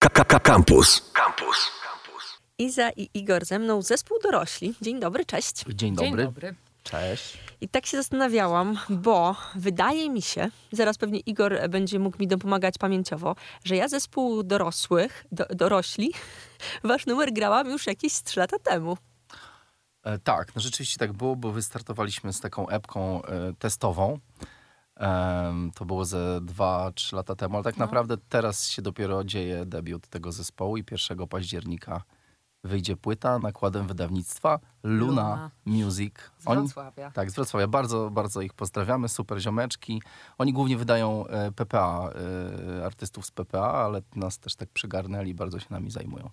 Campus. Campus. Iza i Igor ze mną, zespół dorośli. Dzień dobry, cześć. Dzień dobry. Dzień dobry. Cześć. I tak się zastanawiałam, bo wydaje mi się, zaraz pewnie Igor będzie mógł mi dopomagać pamięciowo, że ja zespół dorosłych, do, dorośli, wasz numer grałam już jakieś 3 lata temu. E, tak, no rzeczywiście tak było, bo wystartowaliśmy z taką epką e, testową. To było ze 2-3 lata temu, ale tak No. naprawdę teraz się dopiero dzieje debiut tego zespołu i 1 października wyjdzie płyta nakładem wydawnictwa Luna, Luna. Music. Z Wrocławia. Tak, z Wrocławia. Bardzo, bardzo ich pozdrawiamy. Super ziomeczki. Oni głównie wydają e, PPA, e, artystów z PPA, ale nas też tak przygarnęli, bardzo się nami zajmują.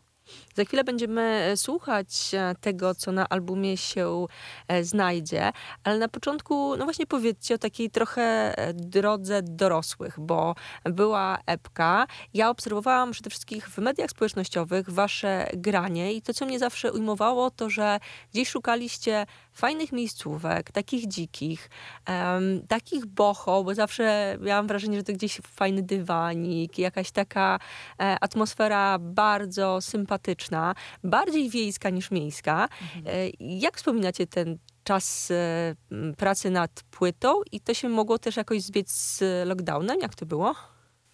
Za chwilę będziemy e, słuchać e, tego, co na albumie się e, znajdzie, ale na początku, no właśnie powiedzcie o takiej trochę drodze dorosłych, bo była epka. Ja obserwowałam przede wszystkim w mediach społecznościowych wasze granie i to, co mnie zawsze ujmowało, to, że gdzieś szukaliście fajnych miejscówek, takich dzikich, em, takich boho, bo zawsze miałam wrażenie, że to gdzieś fajny dywanik, jakaś taka e, atmosfera bardzo sympatyczna, bardziej wiejska niż miejska. E, jak wspominacie ten czas e, pracy nad płytą i to się mogło też jakoś zbiec z lockdownem? Jak to było?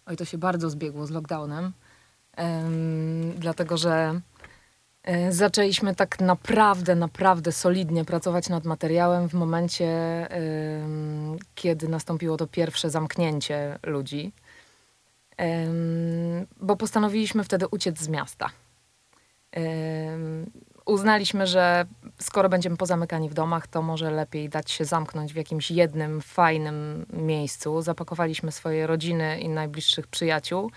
Oj, to się bardzo zbiegło z lockdownem, em, dlatego że zaczęliśmy tak naprawdę, naprawdę solidnie pracować nad materiałem w momencie, kiedy nastąpiło to pierwsze zamknięcie ludzi, bo postanowiliśmy wtedy uciec z miasta. Uznaliśmy, że skoro będziemy pozamykani w domach, to może lepiej dać się zamknąć w jakimś jednym fajnym miejscu. Zapakowaliśmy swoje rodziny i najbliższych przyjaciół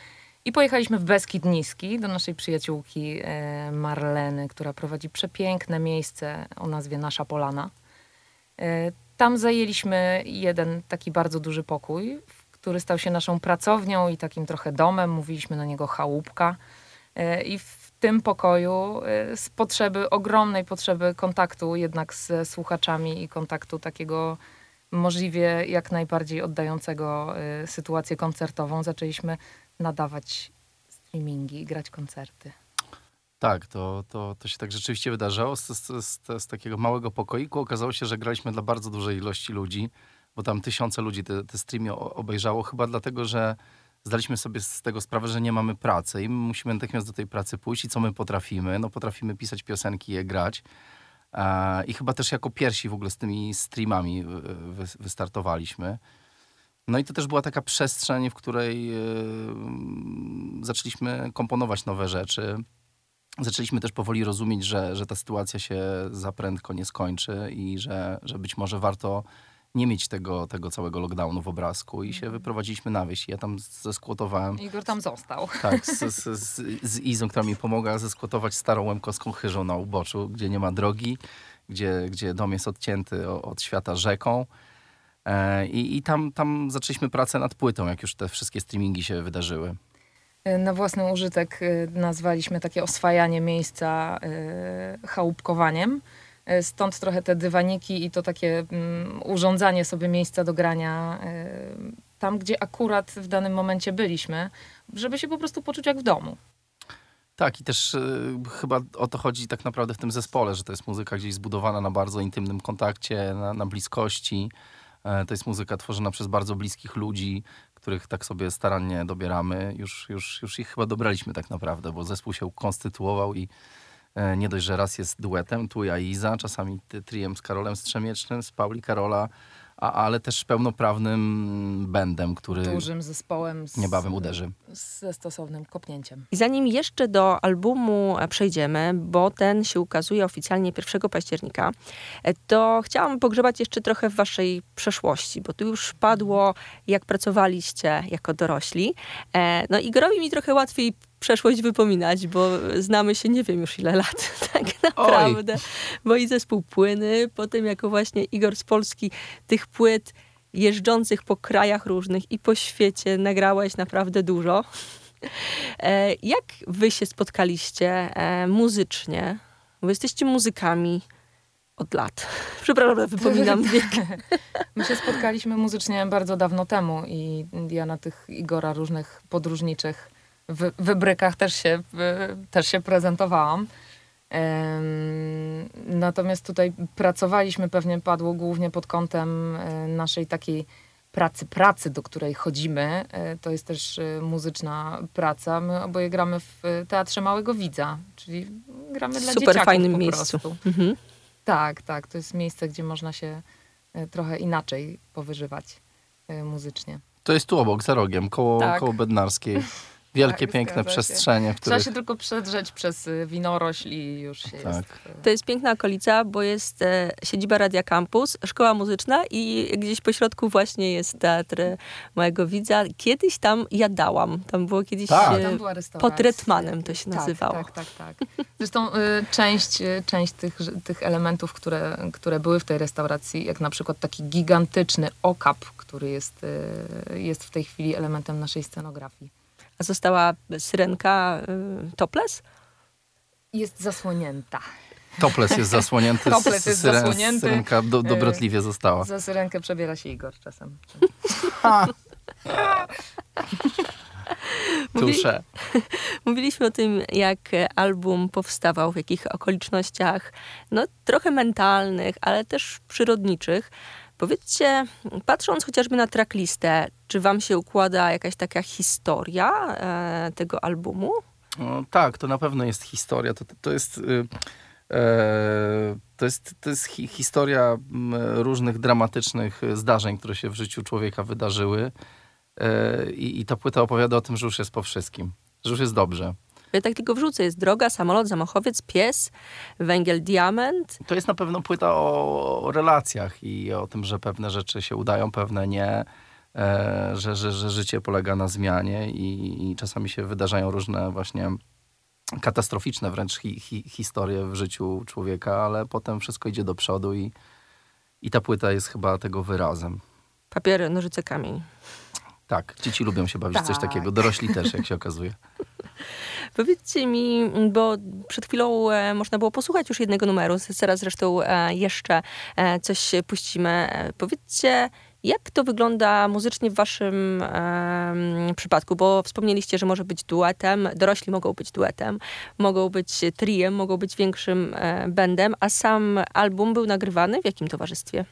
i pojechaliśmy w Beskid Niski do naszej przyjaciółki e, Marleny, która prowadzi przepiękne miejsce o nazwie Nasza Polana. E, Tam zajęliśmy jeden taki bardzo duży pokój, który stał się naszą pracownią i takim trochę domem. Mówiliśmy na niego chałupka. E, I w tym pokoju z potrzeby, ogromnej potrzeby kontaktu jednak ze słuchaczami i kontaktu takiego możliwie jak najbardziej oddającego e, sytuację koncertową, zaczęliśmy nadawać streamingi i grać koncerty. Tak, to, to, to się tak rzeczywiście wydarzało. Z, z, z, z takiego małego pokoiku okazało się, że graliśmy dla bardzo dużej ilości ludzi, bo tam tysiące ludzi te, te streamy obejrzało, chyba dlatego, że zdaliśmy sobie z tego sprawę, że nie mamy pracy i my musimy natychmiast do tej pracy pójść i co my potrafimy? No potrafimy pisać piosenki i je grać. E, I chyba też jako pierwsi w ogóle z tymi streamami wy, wystartowaliśmy. No i to też była taka przestrzeń, w której e, zaczęliśmy komponować nowe rzeczy. Zaczęliśmy też powoli rozumieć, że, że ta sytuacja się za prędko nie skończy i że, że być może warto nie mieć tego, tego całego lockdownu w obrazku i się wyprowadziliśmy na wieś. Ja tam zeskłotowałem, Igor tam został. tak, z, z, z, z Izą, która mi pomogła zeskłotować starą łemkowską chyżą na uboczu, gdzie nie ma drogi, gdzie, gdzie dom jest odcięty od świata rzeką. E, I, i tam, tam zaczęliśmy pracę nad płytą, jak już te wszystkie streamingi się wydarzyły. Na własny użytek y, nazwaliśmy takie oswajanie miejsca chałupkowaniem. Y, Stąd trochę te dywaniki i to takie mm, urządzanie sobie miejsca do grania y, tam, gdzie akurat w danym momencie byliśmy, żeby się po prostu poczuć jak w domu. Tak, i też y, chyba o to chodzi tak naprawdę w tym zespole, że to jest muzyka gdzieś zbudowana na bardzo intymnym kontakcie, na, na bliskości. E, to jest muzyka tworzona przez bardzo bliskich ludzi, których tak sobie starannie dobieramy. Już, już, już ich chyba dobraliśmy tak naprawdę, bo zespół się konstytuował i e, nie dość, że raz jest duetem, tu ja i Iza, czasami ty- triem z Karolem Strzemiecznym, z Pauli Karola, a, ale też pełnoprawnym bandem, który Dużym zespołem z, niebawem uderzy. ze stosownym kopnięciem. I zanim jeszcze do albumu e, przejdziemy, bo ten się ukazuje oficjalnie 1 października, e, to chciałam pogrzebać jeszcze trochę w waszej przeszłości, bo tu już padło, jak pracowaliście jako dorośli. E, No Igorowi mi trochę łatwiej przeszłość wypominać, bo znamy się nie wiem już ile lat tak naprawdę, bo i zespół Płyny, potem jako właśnie Igor z Polski tych płyt jeżdżących po krajach różnych i po świecie nagrałeś naprawdę dużo. E, Jak wy się spotkaliście e, muzycznie? Bo jesteście muzykami od lat. Przepraszam, że wypominam wiek. My się spotkaliśmy muzycznie bardzo dawno temu i ja na tych Igora różnych podróżniczych w wybrykach też się, też się prezentowałam. Natomiast tutaj pracowaliśmy, pewnie padło głównie pod kątem e, naszej takiej pracy, pracy, do której chodzimy. E, to jest też e, muzyczna praca. My oboje gramy w Teatrze Małego Widza, czyli gramy dla Super fajnym po miejscu. prostu. Mhm. Tak, tak. To jest miejsce, gdzie można się trochę inaczej powyżywać muzycznie. To jest tu obok, za rogiem, koło, Tak. koło Bednarskiej. Wielkie, Tak, piękne przestrzenie, w Trzeba których... się tylko przedrzeć przez y, winorośl i już się Tak. jest. y, To jest piękna okolica, bo jest e, siedziba Radia Campus, szkoła muzyczna i gdzieś po środku właśnie jest teatr mojego widza. Kiedyś tam jadałam. Tam było kiedyś Tak. e, Tam pod Retmanem to się Tak, nazywało. Tak, tak, tak. Zresztą y, część, y, część tych, tych elementów, które, które były w tej restauracji, jak na przykład taki gigantyczny okap, który jest, y, jest w tej chwili elementem naszej scenografii. A została syrenka y, topless? Jest zasłonięta. Toples jest zasłonięty, Toples jest syren- zasłonięty. Syrenka do, dobrotliwie została. Za syrenkę przebiera się Igor czasem. Tusze. Mówiliśmy o tym, jak album powstawał, w jakich okolicznościach, no trochę mentalnych, ale też przyrodniczych. Powiedzcie, patrząc chociażby na tracklistę, czy wam się układa jakaś taka historia e, tego albumu? No, tak, to na pewno jest historia. To, to jest... y, e, to jest, to jest hi, historia różnych dramatycznych zdarzeń, które się w życiu człowieka wydarzyły. E, i, I ta płyta opowiada o tym, że już jest po wszystkim. Że już jest dobrze. Ja tak tylko wrzucę, jest droga, samolot, zamachowiec, pies, węgiel, diament. To jest na pewno płyta o, relacjach i o tym, że pewne rzeczy się udają, pewne nie. E, że, że, że życie polega na zmianie i, i czasami się wydarzają różne właśnie katastroficzne wręcz hi, hi, historie w życiu człowieka, ale potem wszystko idzie do przodu i, i ta płyta jest chyba tego wyrazem. Papier, nożyce, kamień. Tak, dzieci lubią się bawić w coś Tak. takiego, dorośli też, jak się okazuje. Powiedzcie mi, bo przed chwilą e, można było posłuchać już jednego numeru, teraz zresztą e, jeszcze e, coś puścimy. E, powiedzcie, jak to wygląda muzycznie w waszym em, przypadku? Bo wspomnieliście, że może być duetem, dorośli mogą być duetem, mogą być triem, mogą być większym e, bandem, a sam album był nagrywany w jakim towarzystwie?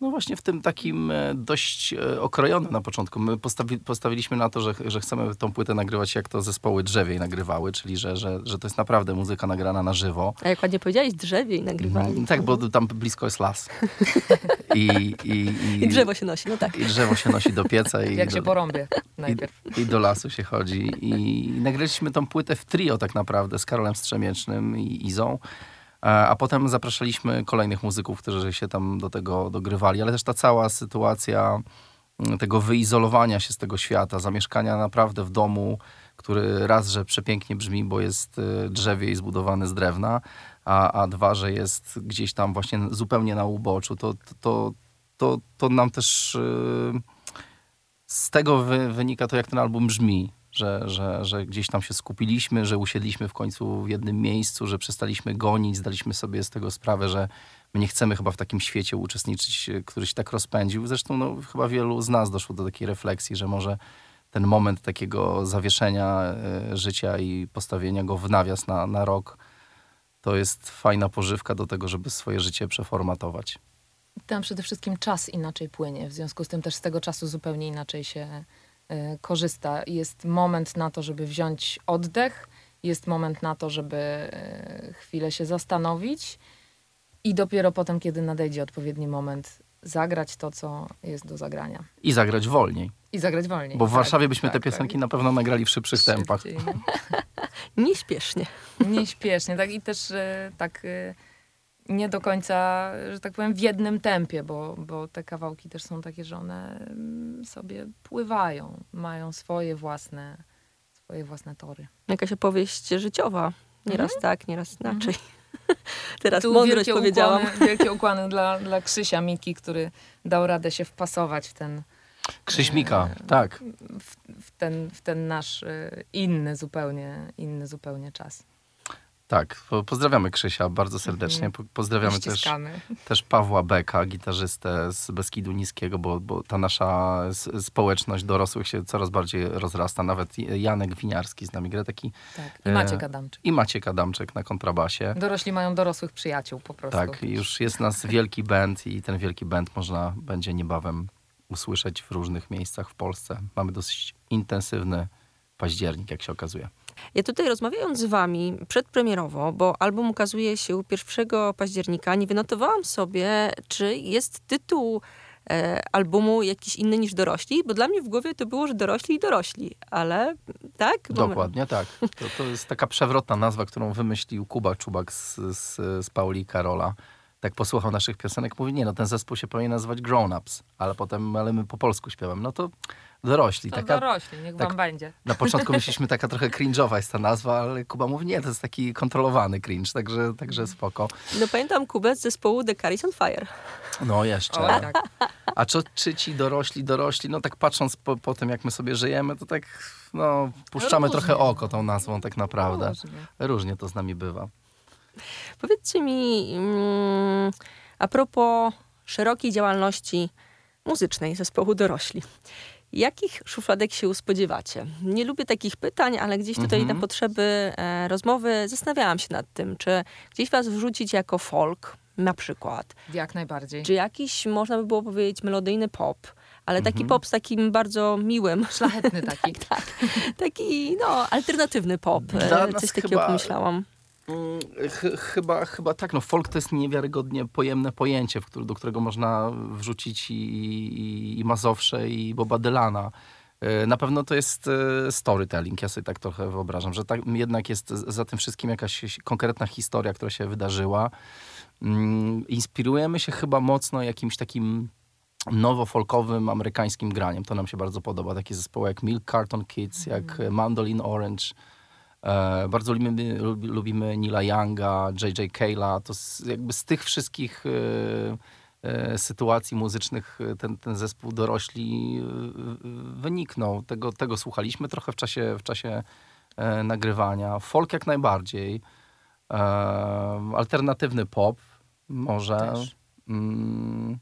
No właśnie w tym takim e, dość e, okrojonym na początku. My postawi, postawiliśmy na to, że, że chcemy tą płytę nagrywać jak to zespoły drzewiej nagrywały, czyli że, że, że to jest naprawdę muzyka nagrana na żywo. A jak ładnie powiedziałeś, drzewie i nagrywali. Mhm, Tak, bo tam blisko jest las. I, i, I drzewo się nosi, no tak. I drzewo się nosi do pieca i, Jak się do, porąbie najpierw. i do lasu się chodzi. I nagraliśmy tą płytę w trio tak naprawdę z Karolem Strzemiecznym i Izą. A a potem zapraszaliśmy kolejnych muzyków, którzy się tam do tego dogrywali, ale też ta cała sytuacja mm, tego wyizolowania się z tego świata, zamieszkania naprawdę w domu, który raz, że przepięknie brzmi, bo jest y, drzewie i zbudowany z drewna, a, a dwa, że jest gdzieś tam właśnie zupełnie na uboczu, to, to, to, to, nam też y, z tego wy, wynika to, jak ten album brzmi. Że, że, że gdzieś tam się skupiliśmy, że usiedliśmy w końcu w jednym miejscu, że przestaliśmy gonić, zdaliśmy sobie z tego sprawę, że my nie chcemy chyba w takim świecie uczestniczyć, y, który się tak rozpędził. Zresztą no, chyba wielu z nas doszło do takiej refleksji, że może ten moment takiego zawieszenia y, życia i postawienia go w nawias na, na rok, to jest fajna pożywka do tego, żeby swoje życie przeformatować. Tam przede wszystkim czas inaczej płynie, w związku z tym też z tego czasu zupełnie inaczej się korzysta. Jest moment na to, żeby wziąć oddech, jest moment na to, żeby y, chwilę się zastanowić i dopiero potem, kiedy nadejdzie odpowiedni moment, zagrać to, co jest do zagrania. I zagrać wolniej. I zagrać wolniej. Bo w Tak, Warszawie byśmy te tak, piosenki tak. na pewno nagrali w szybszych tempach. Szybciej, no. Nieśpiesznie. Nieśpiesznie, tak i też e, tak nie do końca, że tak powiem, w jednym tempie, bo, bo te kawałki też są takie, że one mm, sobie pływają, mają swoje własne, swoje własne tory. Jakaś opowieść życiowa. Nieraz tak, nieraz inaczej. Teraz Mhm. Tu mądrość wielkie powiedziałam. Ukłony, wielkie ukłony dla, dla Krzysia Miki, który dał radę się wpasować w ten, Krzyśmika, tak. w, w ten, w ten nasz e, inny zupełnie, inny zupełnie czas. Tak, po, pozdrawiamy Krzysia bardzo serdecznie. Po, pozdrawiamy też, też Pawła Beka, gitarzystę z Beskidu Niskiego, bo, bo ta nasza społeczność dorosłych się coraz bardziej rozrasta. Nawet Janek Winiarski z nami gra taki Tak. I E, Maciek Adamczyk. i Maciek Adamczyk na kontrabasie. Dorośli mają dorosłych przyjaciół po prostu. Tak, już jest nas wielki band i ten wielki band można będzie niebawem usłyszeć w różnych miejscach w Polsce. Mamy dosyć intensywny październik, jak się okazuje. Ja tutaj rozmawiając z wami przedpremierowo, bo album ukazuje się 1 października, nie wynotowałam sobie, czy jest tytuł e, albumu jakiś inny niż dorośli, bo dla mnie w głowie to było, że dorośli i dorośli, ale tak? Dokładnie tak. To, to jest taka przewrotna nazwa, którą wymyślił Kuba Czubak z, z, z Pauli i Karola. Tak posłuchał naszych piosenek, mówi, nie no, ten zespół się powinien nazywać Grown Ups, ale potem, ale my po polsku śpiewamy. No to dorośli. To Taka, dorośli, niech tak- wam będzie. na początku myśleliśmy taka trochę cringe'owa jest ta nazwa, ale Kuba mówi, nie, to jest taki kontrolowany cringe, także, także spoko. No pamiętam Kubę z zespołu The Caris on Fire. No jeszcze. O, tak. A czy, czy ci dorośli, dorośli, no tak patrząc po, po tym, jak my sobie żyjemy, to tak, no, puszczamy Różnie. trochę oko tą nazwą tak naprawdę. Różnie. Różnie to z nami bywa. Powiedzcie mi, mm, a propos szerokiej działalności muzycznej zespołu dorośli. Jakich szufladek się spodziewacie? Nie lubię takich pytań, ale gdzieś tutaj Mhm. na potrzeby e, rozmowy zastanawiałam się nad tym, czy gdzieś was wrzucić jako folk na przykład, Jak najbardziej. czy jakiś, można by było powiedzieć, melodyjny pop, ale taki Mhm. pop z takim bardzo miłym, Szlachetny taki. tak, taki no, alternatywny pop. E, Dla nas Coś takiego chyba- pomyślałam. Mm, ch- chyba, chyba tak, no folk to jest niewiarygodnie pojemne pojęcie, który, do którego można wrzucić i, i, i Mazowsze, i Boba Dylana. E, Na pewno to jest e, storytelling, ja sobie tak trochę wyobrażam, że tak, jednak jest za tym wszystkim jakaś konkretna historia, która się wydarzyła. Mm, Inspirujemy się chyba mocno jakimś takim nowo-folkowym amerykańskim graniem. To nam się bardzo podoba. Takie zespoły jak Milk Carton Kids, jak e, Mandolin Orange. E, bardzo lubimy, lubi- lubimy Nila Younga, J.J. Cale'a. To z, jakby z tych wszystkich e, e, sytuacji muzycznych ten, ten zespół dorośli wyniknął. Tego, tego słuchaliśmy trochę w czasie, w czasie nagrywania. Folk jak najbardziej. Alternatywny pop może. Też. Mm,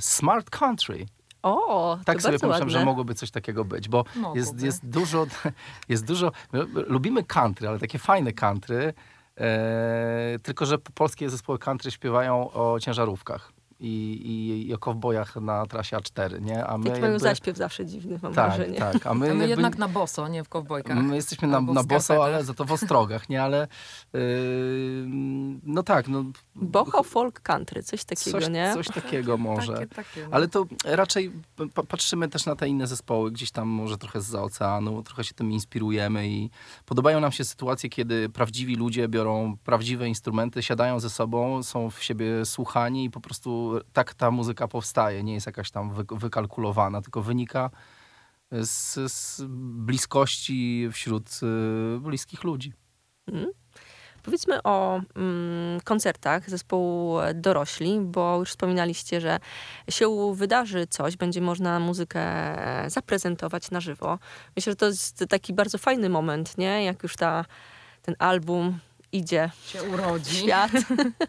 smart country. O, Tak sobie pomyślałem, ładne. że mogłoby coś takiego być, bo Mogłoby. jest, jest dużo, jest dużo, my lubimy country, ale takie fajne country, e, tylko że polskie zespoły country śpiewają o ciężarówkach i, i, i o kowbojach na trasie A4, nie? A my Taki mają jakby, zaśpiew zawsze dziwny, mam tak, wrażenie. tak, a my, A my jakby, jednak na boso, nie w kowbojkach. my jesteśmy na, na boso, ale za to w ostrogach, nie? Ale yy, no tak, no Boho folk country, coś takiego, coś, nie? coś takiego może. Takie, takie, no. Ale to raczej pa- patrzymy też na te inne zespoły, gdzieś tam może trochę z oceanu, trochę się tym inspirujemy i podobają nam się sytuacje, kiedy prawdziwi ludzie biorą prawdziwe instrumenty, siadają ze sobą, są w siebie słuchani i po prostu tak ta muzyka powstaje. Nie jest jakaś tam wy, wykalkulowana, tylko wynika z, z bliskości wśród y, bliskich ludzi. Powiedzmy o mm, koncertach zespołu Dorośli, bo już wspominaliście, że się wydarzy coś, będzie można muzykę zaprezentować na żywo. Myślę, że to jest taki bardzo fajny moment, nie? Jak już ta, ten album idzie się urodzi. świat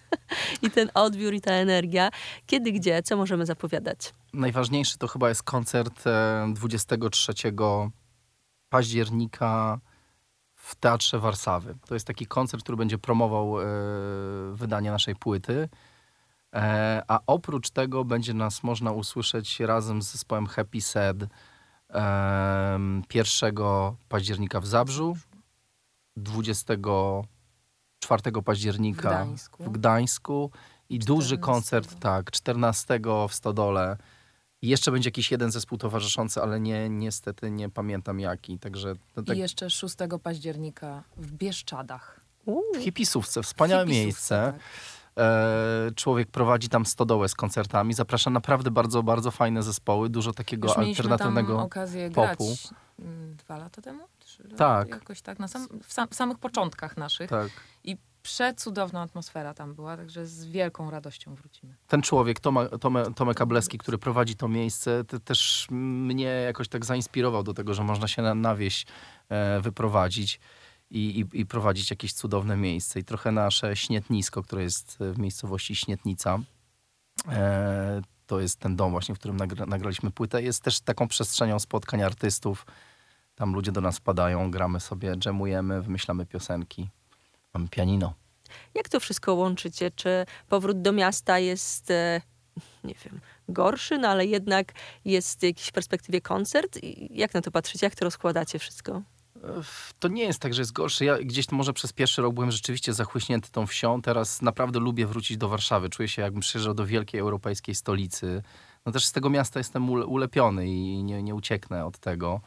i ten odbiór i ta energia. Kiedy, gdzie, co możemy zapowiadać? Najważniejszy to chyba jest koncert e, 23 października w Teatrze Warszawy. To jest taki koncert, który będzie promował e, wydanie naszej płyty. E, a oprócz tego będzie nas można usłyszeć razem z zespołem Happy Sad e, 1 października w Zabrzu, 24 października W Gdańsku. w Gdańsku i duży 14. koncert, tak, 14 w Stodole. I jeszcze będzie jakiś jeden zespół towarzyszący, ale nie, niestety nie pamiętam jaki. Także no, tak I jeszcze 6 października w Bieszczadach. Uuu, w Hipisówce, wspaniałe Hipisówce, miejsce. tak. E, człowiek prowadzi tam stodołę z koncertami. Zaprasza naprawdę bardzo, bardzo fajne zespoły. Dużo takiego Już mieliśmy tam alternatywnego. okazję popu. grać mm, dwa lata temu? Trzy lata? Tak. Jakoś tak, na sam, w, sam, w samych początkach naszych. Tak. I przecudowna atmosfera tam była, także z wielką radością wrócimy. Ten człowiek, Toma, Tome, Tomek Ableski, który prowadzi to miejsce, te, też mnie jakoś tak zainspirował do tego, że można się na, na wieś e, wyprowadzić. I, i, i prowadzić jakieś cudowne miejsce. I trochę nasze Śnietnisko, które jest w miejscowości Śnietnica, e, to jest ten dom właśnie, w którym nagra, nagraliśmy płytę, jest też taką przestrzenią spotkań artystów. Tam ludzie do nas wpadają, gramy sobie, dżemujemy, wymyślamy piosenki. Mamy pianino. Jak to wszystko łączycie? Czy powrót do miasta jest, e, nie wiem, gorszy, no ale jednak jest w jakiejś perspektywie koncert? Jak na to patrzycie? Jak to rozkładacie wszystko? To nie jest tak, że jest gorszy. Ja gdzieś może przez pierwszy rok byłem rzeczywiście zachłyśnięty tą wsią. Teraz naprawdę lubię wrócić do Warszawy. Czuję się, jakbym przyjeżdżał do wielkiej europejskiej stolicy. No też z tego miasta jestem ulepiony i nie, nie ucieknę od tego.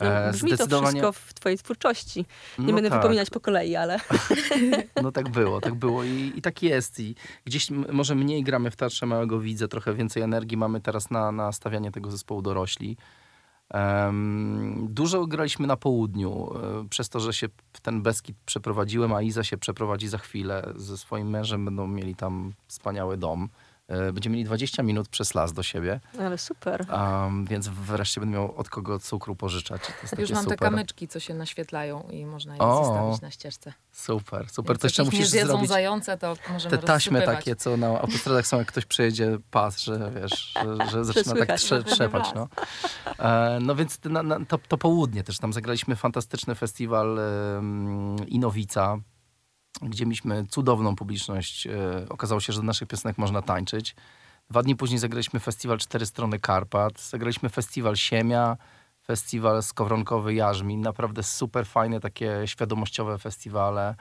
No, e, brzmi Zdecydowanie... to wszystko w twojej twórczości. Nie no będę tak. wypominać po kolei, ale... No tak było, tak było i, i tak jest. I gdzieś może mniej gramy w Teatrze Małego Widza, trochę więcej energii mamy teraz na, na stawianie tego zespołu dorośli. Dużo graliśmy na południu, e, przez to, że się w ten Beskid przeprowadziłem, a Iza się przeprowadzi za chwilę. Ze swoim mężem będą mieli tam wspaniały dom. E, będziemy mieli 20 minut przez las do siebie. Ale super. Um, więc wreszcie będę miał od kogo cukru pożyczać. Już mam super. te kamyczki, co się naświetlają i można je o, zostawić na ścieżce. Super, super. Więc to jeszcze musisz nie zrobić zające, to możemy Te taśmy takie, co na autostradach są, jak ktoś przejedzie pas, że wiesz, że, że zaczyna tak trze, trzepać. No. E, no więc na, na, to, to południe też tam zagraliśmy fantastyczny festiwal um, Inowica gdzie mieliśmy cudowną publiczność. E, okazało się, że do naszych piosenek można tańczyć. Dwa dni później zagraliśmy festiwal Cztery Strony Karpat, zagraliśmy festiwal Siemia, festiwal Skowronkowy Jarzmin. Naprawdę super fajne, takie świadomościowe festiwale.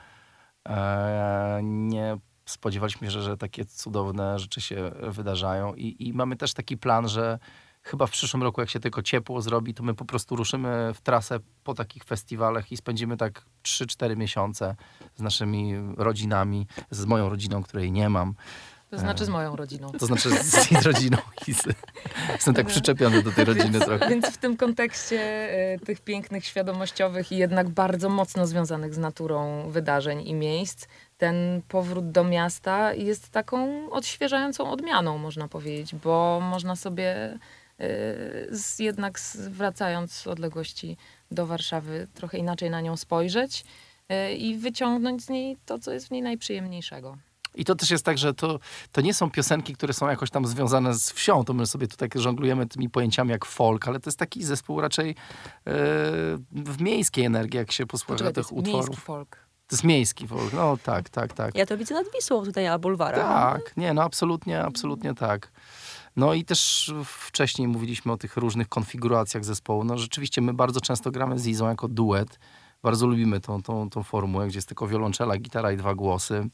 E, nie spodziewaliśmy się, że takie cudowne rzeczy się wydarzają. I, I mamy też taki plan, że chyba w przyszłym roku, jak się tylko ciepło zrobi, to my po prostu ruszymy w trasę po takich festiwalach i spędzimy tak 3-4 miesiące z naszymi rodzinami, z moją rodziną, której nie mam. To znaczy z moją rodziną. To znaczy z jej rodziną. Jestem tak przyczepiony do tej rodziny więc, trochę. Więc w tym kontekście e, tych pięknych, świadomościowych i jednak bardzo mocno związanych z naturą wydarzeń i miejsc, ten powrót do miasta jest taką odświeżającą odmianą, można powiedzieć, bo można sobie z, jednak z, wracając z odległości do Warszawy, trochę inaczej na nią spojrzeć y, i wyciągnąć z niej to, co jest w niej najprzyjemniejszego. I to też jest tak, że to, to nie są piosenki, które są jakoś tam związane z wsią. To my sobie tutaj żonglujemy tymi pojęciami jak folk, ale to jest taki zespół raczej yy, w miejskiej energii, jak się posłucha Poczekaj, tych utworów. Miejski folk. To jest miejski folk, no tak, tak, tak. Ja to widzę nad Wisłą tutaj na bulwarach. Tak, nie, no absolutnie, absolutnie tak. No i też wcześniej mówiliśmy o tych różnych konfiguracjach zespołu. No rzeczywiście my bardzo często gramy z Izą jako duet. Bardzo lubimy tą, tą, tą formułę, gdzie jest tylko wiolonczela, gitara i dwa głosy.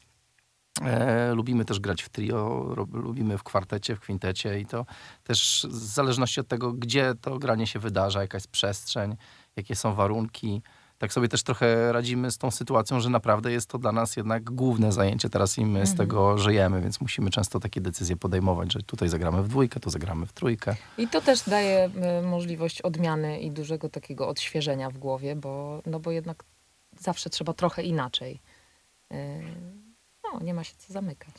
E, lubimy też grać w trio, lubimy w kwartecie, w kwintecie i to też w zależności od tego, gdzie to granie się wydarza, jaka jest przestrzeń, jakie są warunki tak sobie też trochę radzimy z tą sytuacją, że naprawdę jest to dla nas jednak główne zajęcie teraz i my mhm. z tego żyjemy, więc musimy często takie decyzje podejmować, że tutaj zagramy w dwójkę, tu zagramy w trójkę. I to też daje y, możliwość odmiany i dużego takiego odświeżenia w głowie, bo, no bo jednak zawsze trzeba trochę inaczej. Y, no, nie ma się co zamykać.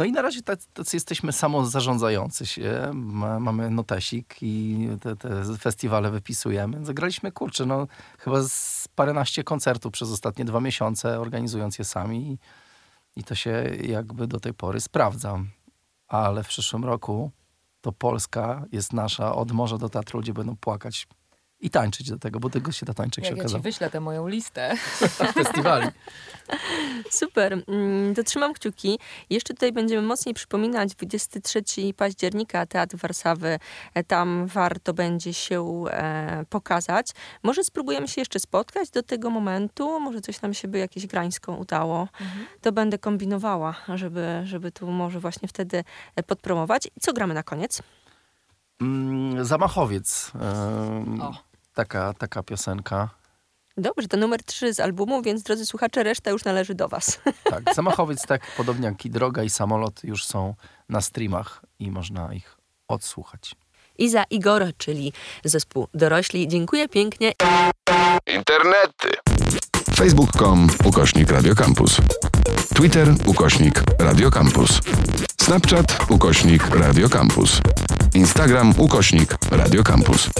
No i na razie tacy, jesteśmy samozarządzający się. Ma, mamy notesik i te, te, festiwale wypisujemy. Zagraliśmy, kurczę, no chyba z paręnaście koncertów przez ostatnie dwa miesiące, organizując je sami. I, I to się jakby do tej pory sprawdza. Ale w przyszłym roku to Polska jest nasza od morza do teatru. Ludzie będą płakać i tańczyć do tego, bo tego się da tańczyć Jak się ja okazało. ci wyślę tę moją listę. Festiwali. Super, mm, to trzymam kciuki. Jeszcze tutaj będziemy mocniej przypominać 23 października Teatr Warszawy. E, tam warto będzie się e, pokazać. Może spróbujemy się jeszcze spotkać do tego momentu. Może coś nam się by jakieś grańską udało. Mhm. To będę kombinowała, żeby, żeby tu może właśnie wtedy e, podpromować. I co gramy na koniec? Mm, zamachowiec. o taka, taka piosenka. Dobrze, to numer trzy z albumu, więc drodzy słuchacze, reszta już należy do was. Tak, Zamachowiec, tak podobnie jak i Droga i Samolot już są na streamach i można ich odsłuchać. Iza Igor, czyli zespół Dorośli. Dziękuję pięknie. Internety. Facebook.com ukośnik Radiocampus. Twitter ukośnik Radiocampus. Snapchat ukośnik Radiocampus. Instagram ukośnik Radiocampus.